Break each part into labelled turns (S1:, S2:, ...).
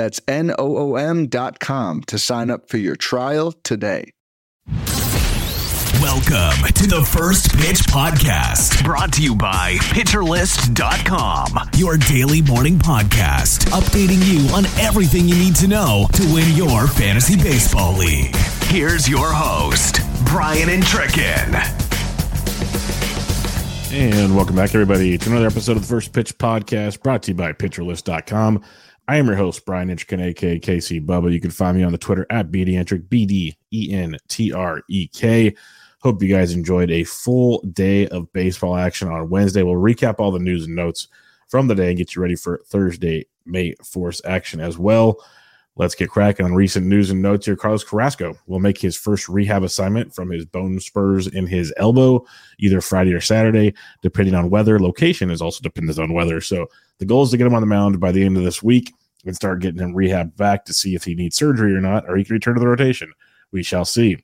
S1: That's N O O M.com to sign up for your trial today.
S2: Welcome to the First Pitch Podcast, brought to you by PitcherList.com, your daily morning podcast, updating you on everything you need to know to win your fantasy baseball league. Here's your host, Brian Entrekin.
S3: And welcome back, everybody, to another episode of the First Pitch Podcast, brought to you by PitcherList.com. I am your host, Brian Entrekin, aka KC Bubba. You can find me on the Twitter at BDentrek, B D E N T R E K. Hope you guys enjoyed a full day of baseball action on Wednesday. We'll recap all the news and notes from the day and get you ready for Thursday, May 4th action as well. Let's get cracking on recent news and notes here. Carlos Carrasco will make his first rehab assignment from his bone spurs in his elbow either Friday or Saturday, depending on weather. Location is also dependent on weather. So the goal is to get him on the mound by the end of this week and start getting him rehab back to see if he needs surgery or not, or he can return to the rotation. We shall see.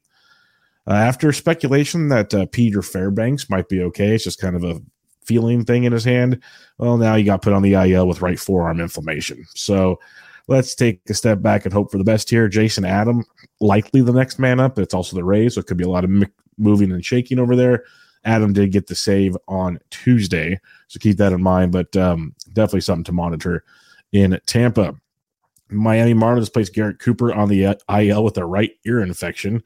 S3: Uh, after speculation that uh, Peter Fairbanks might be okay, it's just kind of a feeling thing in his hand. Well, now he got put on the IL with right forearm inflammation. So let's take a step back and hope for the best here. Jason Adam, likely the next man up. It's also the Rays, so it could be a lot of moving and shaking over there. Adam did get the save on Tuesday, so keep that in mind. But um, definitely something to monitor in Tampa. Miami Marlins placed Garrett Cooper on the uh, IL with a right ear infection.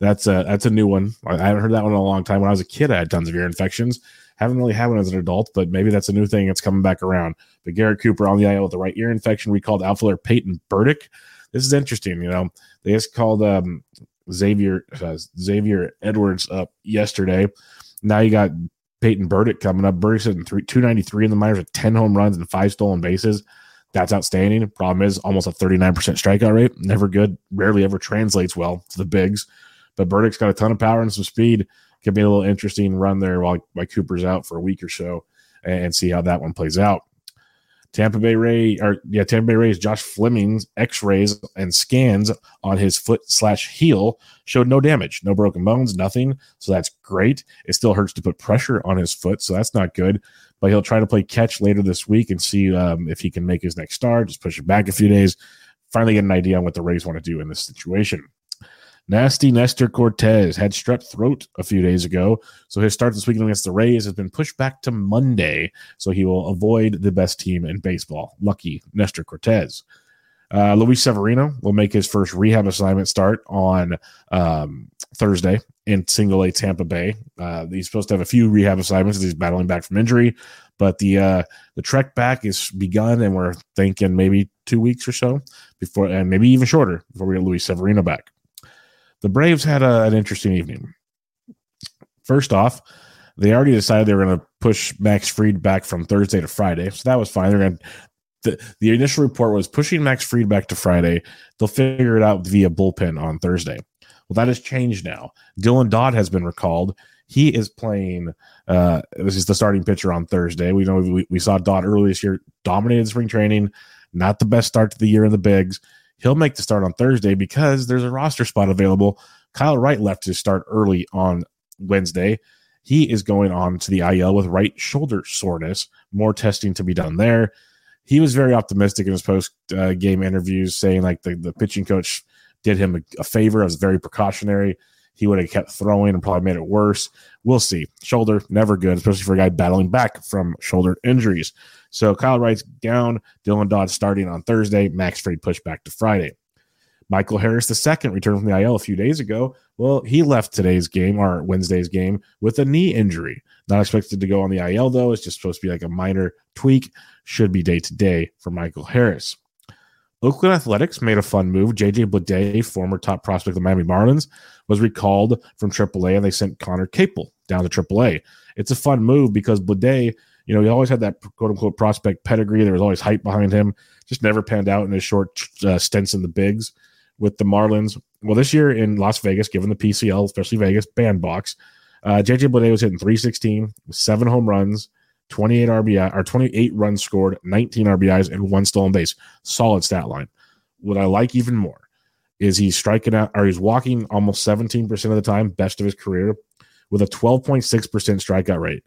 S3: That's a that's a new one. I haven't heard that one in a long time. When I was a kid, I had tons of ear infections. Haven't really had one as an adult, but maybe that's a new thing that's coming back around. But Garrett Cooper on the IL with the right ear infection. We called outfielder Peyton Burdick. This is interesting. You know, they just called um, Xavier uh, Xavier Edwards up yesterday. Now you got Peyton Burdick coming up. Burdick's hitting three, 293 in the minors with 10 home runs and five stolen bases. That's outstanding. Problem is almost a 39% strikeout rate. Never good. Rarely ever translates well to the bigs. But Burdick's got a ton of power and some speed. Could be a little interesting run there while, while Cooper's out for a week or so and see how that one plays out. Tampa Bay Ray or yeah, Tampa Bay Rays Josh Fleming's X-rays and scans on his foot slash heel showed no damage, no broken bones, nothing. So that's great. It still hurts to put pressure on his foot, so that's not good but he'll try to play catch later this week and see um, if he can make his next start. Just push it back a few days. Finally, get an idea on what the Rays want to do in this situation. Nasty Nestor Cortes had strep throat a few days ago, so his start this weekend against the Rays has been pushed back to Monday, so he will avoid the best team in baseball. Lucky Nestor Cortes. Uh, Luis Severino will make his first rehab assignment start on um, Thursday in single A Tampa Bay. Uh, he's supposed to have a few rehab assignments as he's battling back from injury, but the uh, the trek back is begun, and we're thinking maybe two weeks or so before, and maybe even shorter before we get Luis Severino back. The Braves had a, an interesting evening. First off, they already decided they were going to push Max Fried back from Thursday to Friday, so that was fine. They're going the, the initial report was pushing Max Fried back to Friday. They'll figure it out via bullpen on Thursday. Well, that has changed now. Dylan Dodd has been recalled. He is playing. Uh, this is the starting pitcher on Thursday. We know we, we saw Dodd earlier this year, dominated spring training. Not the best start to the year in the bigs. He'll make the start on Thursday because there's a roster spot available. Kyle Wright left to start early on Wednesday. He is going on to the IL with right shoulder soreness. More testing to be done there he was very optimistic in his post uh, game interviews, saying like the, the pitching coach did him a, a favor. It was very precautionary. He would have kept throwing and probably made it worse. We'll see. Shoulder, never good, especially for a guy battling back from shoulder injuries. So Kyle Wright's down. Dylan Dodd starting on Thursday. Max Fried pushed back to Friday. Michael Harris II returned from the IL a few days ago. Well, he left today's game or Wednesday's game with a knee injury. Not expected to go on the IL though. It's just supposed to be like a minor tweak should be day to day for Michael Harris. Oakland Athletics made a fun move. JJ Bleday, former top prospect of the Miami Marlins, was recalled from AAA and they sent Conner Capel down to AAA. It's a fun move because Bleday You know, he always had that quote unquote prospect pedigree. There was always hype behind him. Just never panned out in his short uh, stints in the bigs with the Marlins. Well, this year in Las Vegas, given the PCL, especially Vegas bandbox, uh, JJ Bleday was hitting 316, seven home runs, 28 RBI or 28 runs scored, 19 RBIs, and one stolen base. Solid stat line. What I like even more is he's striking out or he's walking almost 17% of the time, best of his career, with a 12.6% strikeout rate.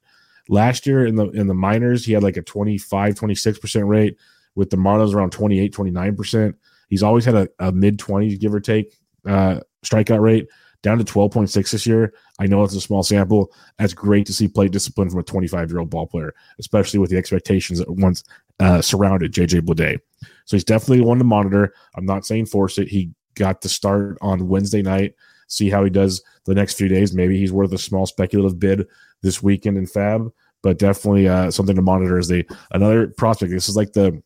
S3: Last year in the in the minors, he had like a 25, 26% rate. With the Marlins around 28, 29%. He's always had a, a mid 20s, give or take, uh, strikeout rate down to 12.6 this year. I know it's a small sample. That's great to see plate discipline from a 25 year old ball player, especially with the expectations that once uh, surrounded JJ Bleday. So he's definitely one to monitor. I'm not saying force it. He got the start on Wednesday night. See how he does the next few days. Maybe he's worth a small speculative bid this weekend in FAAB, but definitely uh, something to monitor as they another prospect. This is like the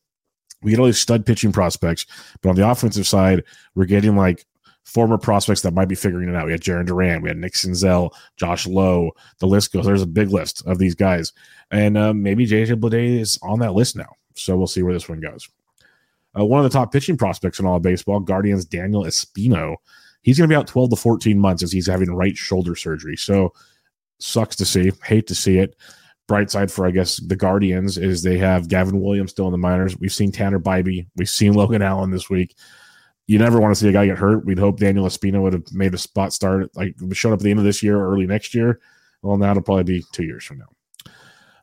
S3: we get all these stud pitching prospects, but on the offensive side, we're getting like former prospects that might be figuring it out. We had Jarren Duran, we had Nick Senzel, Josh Lowe. The list goes. There's a big list of these guys, and um, maybe JJ Bleday is on that list now. So we'll see where this one goes. Uh, one of the top pitching prospects in all of baseball, Guardians Daniel Espino. He's going to be out 12 to 14 months as he's having right shoulder surgery. So sucks to see. Hate to see it. Bright side for, I guess, the Guardians is they have Gavin Williams still in the minors. We've seen Tanner Bibee. We've seen Logan Allen this week you never want to see a guy get hurt. We'd hope Daniel Espino would have made a spot start, like showed up at the end of this year or early next year. Well, now it'll probably be two years from now.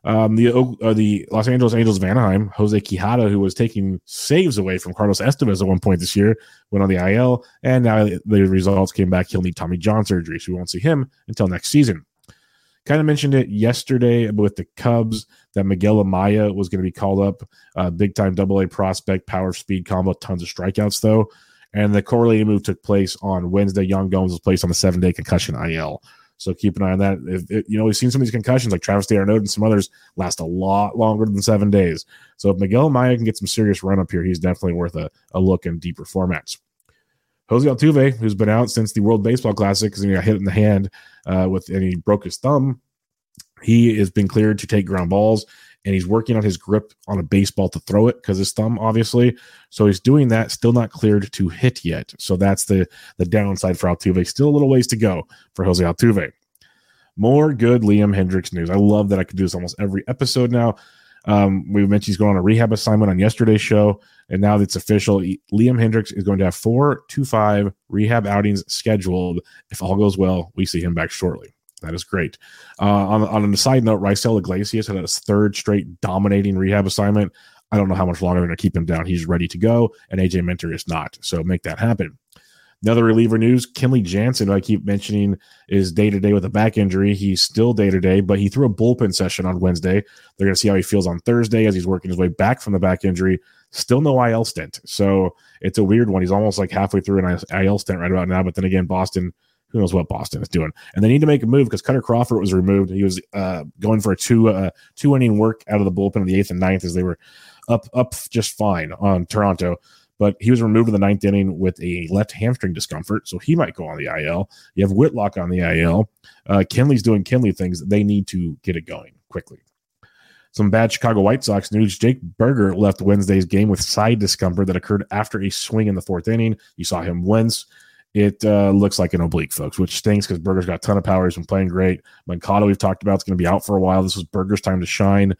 S3: Um, the uh, the Los Angeles Angels of Anaheim, Jose Quijada, who was taking saves away from Carlos Estevez at one point this year, went on the IL, and now the results came back. He'll need Tommy John surgery, so we won't see him until next season. Kind of mentioned it yesterday with the Cubs that Miguel Amaya was going to be called up, uh, big time Double A prospect, power speed combo, tons of strikeouts though. And the correlated move took place on Wednesday. Yan Gomes was placed on the seven day concussion IL. So keep an eye on that. If, if, you know, we've seen some of these concussions like Travis d'Arnaud and some others last a lot longer than seven days. So if Miguel Amaya can get some serious run up here, he's definitely worth a, a look in deeper formats. Jose Altuve, who's been out since the World Baseball Classic because he got hit in the hand uh, with and he broke his thumb, he has been cleared to take ground balls and he's working on his grip on a baseball to throw it because his thumb, obviously. So he's doing that, still not cleared to hit yet. So that's the the downside for Altuve. Still a little ways to go for Jose Altuve. More good Liam Hendriks news. I love that I could do this almost every episode now. Um, we mentioned he's going on a rehab assignment on yesterday's show, and now it's official. Liam Hendriks is going to have four to five rehab outings scheduled. If all goes well, we see him back shortly. That is great. Uh, on, on a side note, Raisel Iglesias had his third straight dominating rehab assignment. I don't know how much longer they're going to keep him down. He's ready to go, and AJ Minter is not. So make that happen. Another reliever news: Kenley Jansen, I keep mentioning, is day to day with a back injury. He's still day to day, but he threw a bullpen session on Wednesday. They're going to see how he feels on Thursday as he's working his way back from the back injury. Still no IL stint, so it's a weird one. He's almost like halfway through an IL stint right about now. But then again, Boston who knows what Boston is doing. And they need to make a move because Kutter Crawford was removed. He was uh, going for a two uh, two inning work out of the bullpen in the eighth and ninth as they were up up just fine on Toronto. But he was removed in the ninth inning with a left hamstring discomfort, so he might go on the IL. You have Whitlock on the IL. Uh, Kenley's doing Kenley things. They need to get it going quickly. Some bad Chicago White Sox news. Jake Burger left Wednesday's game with side discomfort that occurred after a swing in the fourth inning. You saw him wince it uh, looks like an oblique, folks, which stinks because Burger's got a ton of power. He's been playing great. Moncada, we've talked about, is going to be out for a while. This was Burger's time to shine.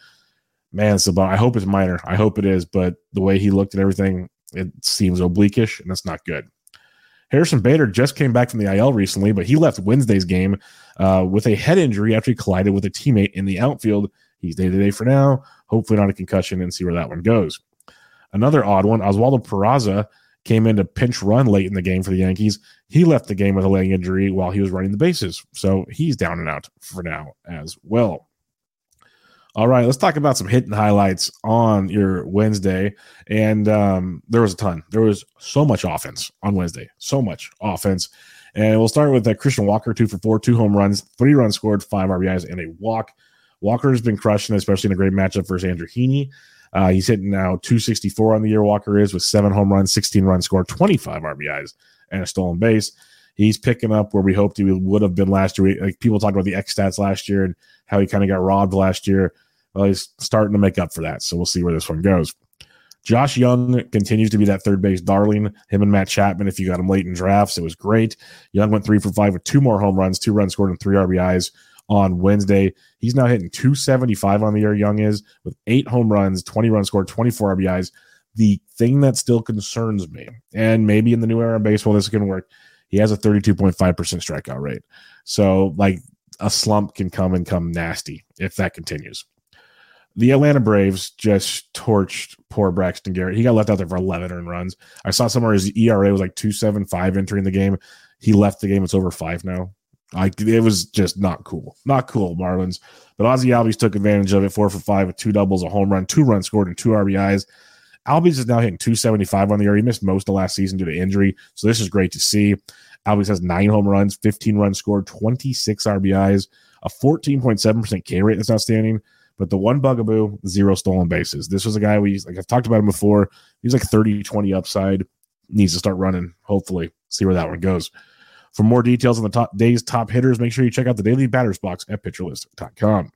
S3: Man, so I hope it's minor. I hope it is, but the way he looked at everything, it seems obliquish, and that's not good. Harrison Bader just came back from the IL recently, but he left Wednesday's game uh, with a head injury after he collided with a teammate in the outfield. He's day to day for now. Hopefully, not a concussion, and see where that one goes. Another odd one Oswaldo Peraza came in to pinch run late in the game for the Yankees. He left the game with a leg injury while he was running the bases. So he's down and out for now as well. All right, let's talk about some hitting highlights on your Wednesday. And um, there was a ton. There was so much offense on Wednesday, so much offense. And we'll start with uh, Christian Walker, two for four, two home runs, three runs scored, five RBIs, and a walk. Walker's been crushing, especially in a great matchup versus Andrew Heaney. Uh, he's hitting now 264 on the year. Walker is with seven home runs, 16 runs scored, 25 RBIs, and a stolen base. He's picking up where we hoped he would have been last year. Like people talk about the X stats last year and how he kind of got robbed last year. Well, he's starting to make up for that. So we'll see where this one goes. Josh Jung continues to be that third base darling. Him and Matt Chapman, if you got him late in drafts, it was great. Jung went three for five with two more home runs, two runs scored, and three RBIs on Wednesday. He's now hitting 275 on the year, Jung is, with eight home runs, 20 runs scored, 24 RBIs. The thing that still concerns me, and maybe in the new era of baseball, this is going to work. He has a 32.5% strikeout rate. So, like, a slump can come and come nasty if that continues. The Atlanta Braves just torched poor Braxton Garrett. He got left out there for 11 earned runs. I saw somewhere his ERA was like 275 entering the game. He left the game. It's over five now. Like it was just not cool. Not cool, Marlins. But Ozzy Albies took advantage of it, four for five with two doubles, a home run, two runs scored, and two RBIs. Albies is now hitting 275 on the year. He missed most of last season due to injury. So this is great to see. Albies has nine home runs, 15 runs scored, 26 RBIs, a 14.7% K rate. That's outstanding. But the one bugaboo, zero stolen bases. This was a guy we like I've talked about him before. He's like 30 20 upside. Needs to start running, hopefully. See where that one goes. For more details on the top day's top hitters, make sure you check out the daily batters box at pitcherlist.com.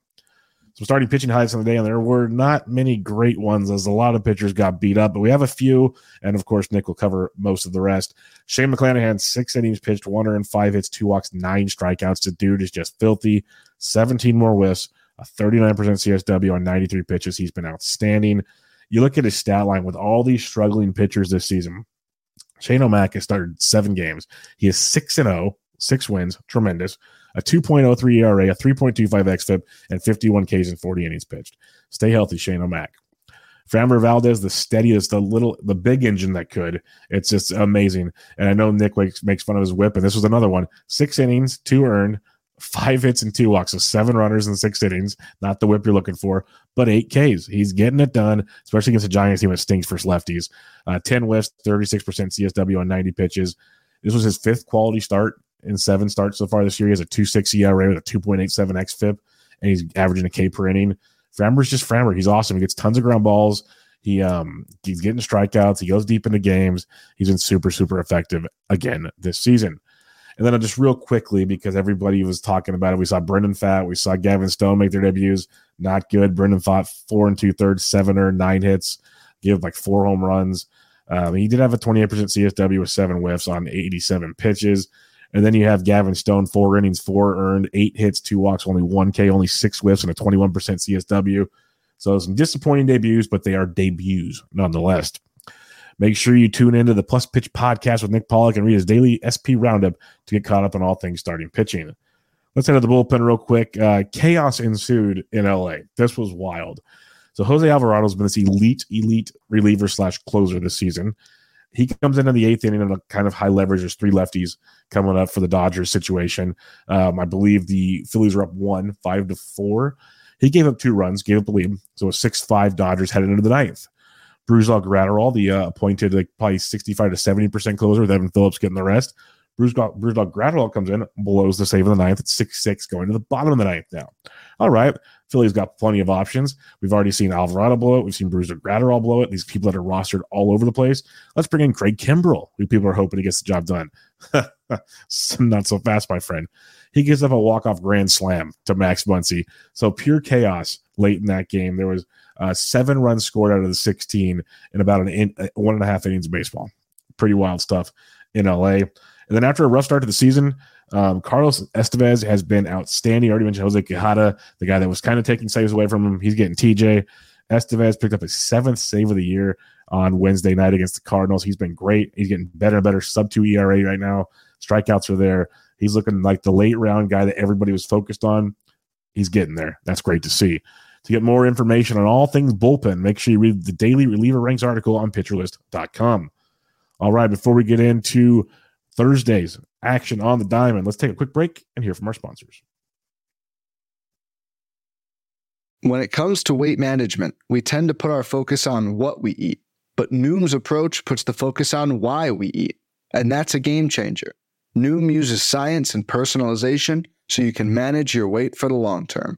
S3: So starting pitching highlights on the day, and there were not many great ones as a lot of pitchers got beat up, but we have a few, and of course Nick will cover most of the rest. Shane McClanahan, six innings pitched, one earned, five hits, two walks, nine strikeouts. The dude is just filthy. 17 more whiffs, a 39% CSW on 93 pitches. He's been outstanding. You look at his stat line with all these struggling pitchers this season. Shane O'Mac has started seven games. He is 6 and 0, six wins, tremendous. A 2.03 ERA, a 3.25 XFIP, and 51 Ks in 40 innings pitched. Stay healthy, Shane O'Mac. Framber Valdez, the steadiest, the little, the big engine that could. It's just amazing. And I know Nick makes, makes fun of his whip, and this was another one. Six innings, two earned, five hits and two walks, so seven runners in six innings. Not the whip you're looking for, but eight Ks. He's getting it done, especially against the Giants team that stinks for lefties. Uh, 10 whiffs, 36% CSW on 90 pitches. This was his fifth quality start in seven starts so far this year. He has a 2.6 ERA with a 2.87 XFIP, and he's averaging a K per inning. Framber's just Framber. He's awesome. He gets tons of ground balls. He um he's getting strikeouts. He goes deep into games. He's been super super effective again this season. And then just real quickly, because everybody was talking about it, we saw Brandon Pfaadt, we saw Gavin Stone make their debuts. Not good. Brandon Pfaadt four and two thirds, seven or nine hits, give like four home runs. Um, he did have a 28% CSW with seven whiffs on 87 pitches. And then you have Gavin Stone, four innings, four earned, eight hits, two walks, only one K, only six whiffs, and a 21% CSW. So some disappointing debuts, but they are debuts nonetheless. Make sure you tune into the Plus Pitch podcast with Nick Pollock and read his daily SP roundup to get caught up on all things starting pitching. Let's head to the bullpen real quick. Uh, chaos ensued in LA. This was wild. So Jose Alvarado's been this elite, elite reliever slash closer this season. He comes in in the eighth inning in a kind of high leverage. There's three lefties coming up for the Dodgers situation. Um, I believe the Phillies are up one, five to four. He gave up two runs, gave up a lead. So a six-five Dodgers headed into the ninth. Brusdar Graterol, the uh, appointed like probably 65 to 70 percent closer, with Evan Phillips getting the rest. Bruce Brusdar Graterol comes in, blows the save in the ninth. It's six six going to the bottom of the ninth now. All right, Philly's got plenty of options. We've already seen Alvarado blow it. We've seen Brusdar Graterol blow it. These people that are rostered all over the place. Let's bring in Craig Kimbrel, who people are hoping he gets the job done. Not so fast, my friend. He gives up a walk off grand slam to Max Muncy. So pure chaos late in that game. There was uh, seven runs scored out of the 16 in about an in, uh, one and a half innings of baseball. Pretty wild stuff in LA. And then after a rough start to the season, um, Carlos Estevez has been outstanding. I already mentioned Jose Quijada, the guy that was kind of taking saves away from him. He's getting TJ. Estevez picked up his seventh save of the year on Wednesday night against the Cardinals. He's been great. He's getting better and better. Sub two ERA right now. Strikeouts are there. He's looking like the late round guy that everybody was focused on. He's getting there. That's great to see. To get more information on all things bullpen, make sure you read the daily reliever ranks article on pitcherlist.com. All right, before we get into Thursday's action on the diamond, let's take a quick break and hear from our sponsors.
S1: When it comes to weight management, we tend to put our focus on what we eat, but Noom's approach puts the focus on why we eat, and that's a game changer. Noom uses science and personalization so you can manage your weight for the long term.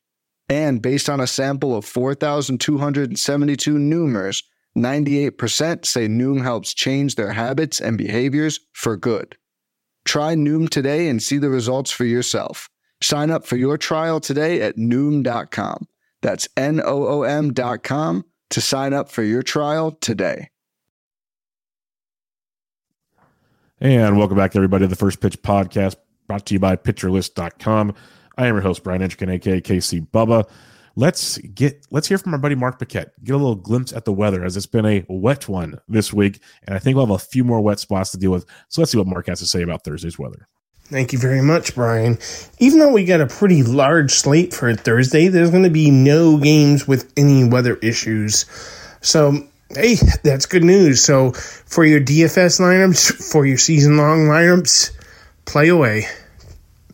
S1: And based on a sample of 4,272 Noomers, 98% say Noom helps change their habits and behaviors for good. Try Noom today and see the results for yourself. Sign up for your trial today at Noom.com. That's N O O M.com to sign up for your trial today.
S3: And welcome back, everybody, to the First Pitch Podcast brought to you by PitcherList.com. I am your host, Brian Entrekin, aka KC Bubba. Let's get let's hear from our buddy Mark Paquette. Get a little glimpse at the weather as it's been a wet one this week, and I think we'll have a few more wet spots to deal with. So let's see what Mark has to say about Thursday's weather.
S4: Thank you very much, Brian. Even though we got a pretty large slate for Thursday, there's going to be no games with any weather issues. So, hey, that's good news. So, for your DFS lineups, for your season long lineups, play away.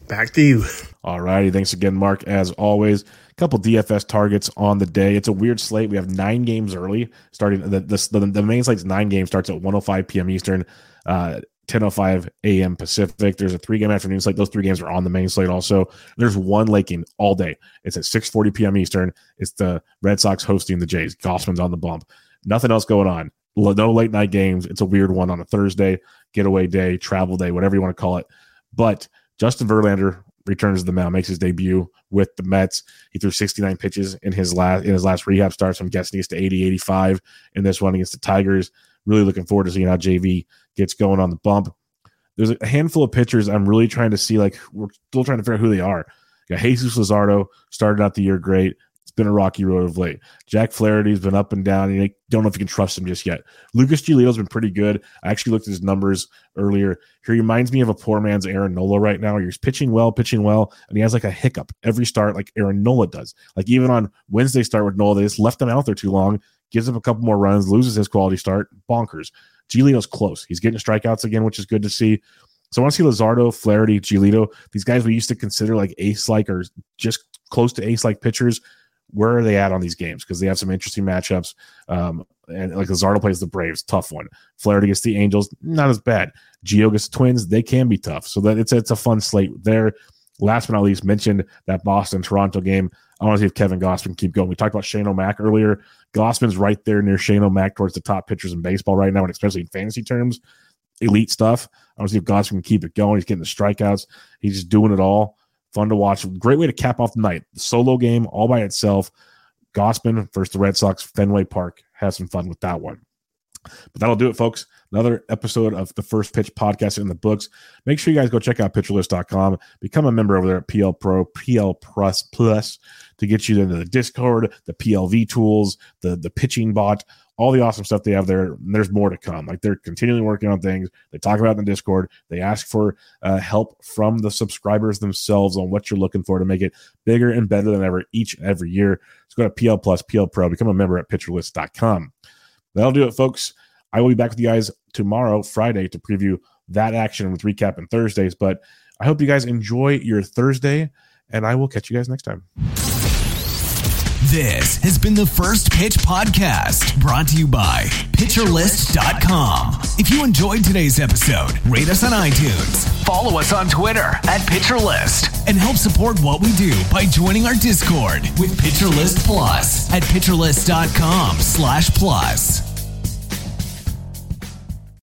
S4: Back to you.
S3: All righty. Thanks again, Mark, as always. A couple DFS targets on the day. It's a weird slate. We have nine games early, starting the the, the main slate's nine games starts at 105 p.m. Eastern. Uh, 10:05 a.m. Pacific. There's a three game afternoon slate. Those three games are on the main slate. Also, there's one laking all day. It's at 6:40 p.m. Eastern. It's the Red Sox hosting the Jays. Gausman's on the bump. Nothing else going on. No late night games. It's a weird one on a Thursday, getaway day, travel day, whatever you want to call it. But Justin Verlander returns to the mound, makes his debut with the Mets. He threw 69 pitches in his last in his last rehab starts. I'm guessing he's to 80, 85 in this one against the Tigers. Really looking forward to seeing how JV gets going on the bump. There's a handful of pitchers I'm really trying to see. Like we're still trying to figure out who they are. got Jesus Luzardo started out the year great. Been a rocky road of late. Jack Flaherty's been up and down. You don't know if you can trust him just yet. Lucas Giolito's been pretty good. I actually looked at his numbers earlier. He reminds me of a poor man's Aaron Nola right now. He's pitching well, pitching well, and he has like a hiccup every start, like Aaron Nola does. Like even on Wednesday start with Nola, they just left him out there too long gives him a couple more runs, loses his quality start. Bonkers. Giolito's close. He's getting strikeouts again, which is good to see. So I want to see Luzardo, Flaherty, Giolito, these guys we used to consider like ace like or just close to ace like pitchers. Where are they at on these games? Because they have some interesting matchups. Um, and like Luzardo plays the Braves, tough one. Flaherty gets the Angels, not as bad. Gio Twins, they can be tough. So that it's it's a fun slate there. Last but not least, mentioned that Boston Toronto game. I want to see if Kevin Gausman can keep going. We talked about Shane O'Mac earlier. Gausman's right there near Shane O'Mac towards the top pitchers in baseball right now, and especially in fantasy terms, elite stuff. I want to see if Gausman can keep it going. He's getting the strikeouts. He's just doing it all. Fun to watch. Great way to cap off the night. Solo game all by itself. Gausman versus the Red Sox, Fenway Park. Have some fun with that one. But that'll do it, folks. Another episode of the First Pitch podcast in the books. Make sure you guys go check out pitcherlist.com. Become a member over there at PL Pro, PL Plus Plus to get you into the Discord, the PLV tools, the the pitching bot, all the awesome stuff they have there. And there's more to come. Like they're continually working on things. They talk about in the Discord. They ask for uh, help from the subscribers themselves on what you're looking for to make it bigger and better than ever each and every year. So go to PL Plus, PL Pro, become a member at pitcherlist.com. That'll do it, folks. I will be back with you guys tomorrow, Friday, to preview that action with recap and Thursdays. But I hope you guys enjoy your Thursday, and I will catch you guys next time.
S2: This has been the First Pitch Podcast, brought to you by PitcherList.com. If you enjoyed today's episode, rate us on iTunes, follow us on Twitter at PitcherList, and help support what we do by joining our Discord with PitcherList Plus at PitcherList.com slash plus.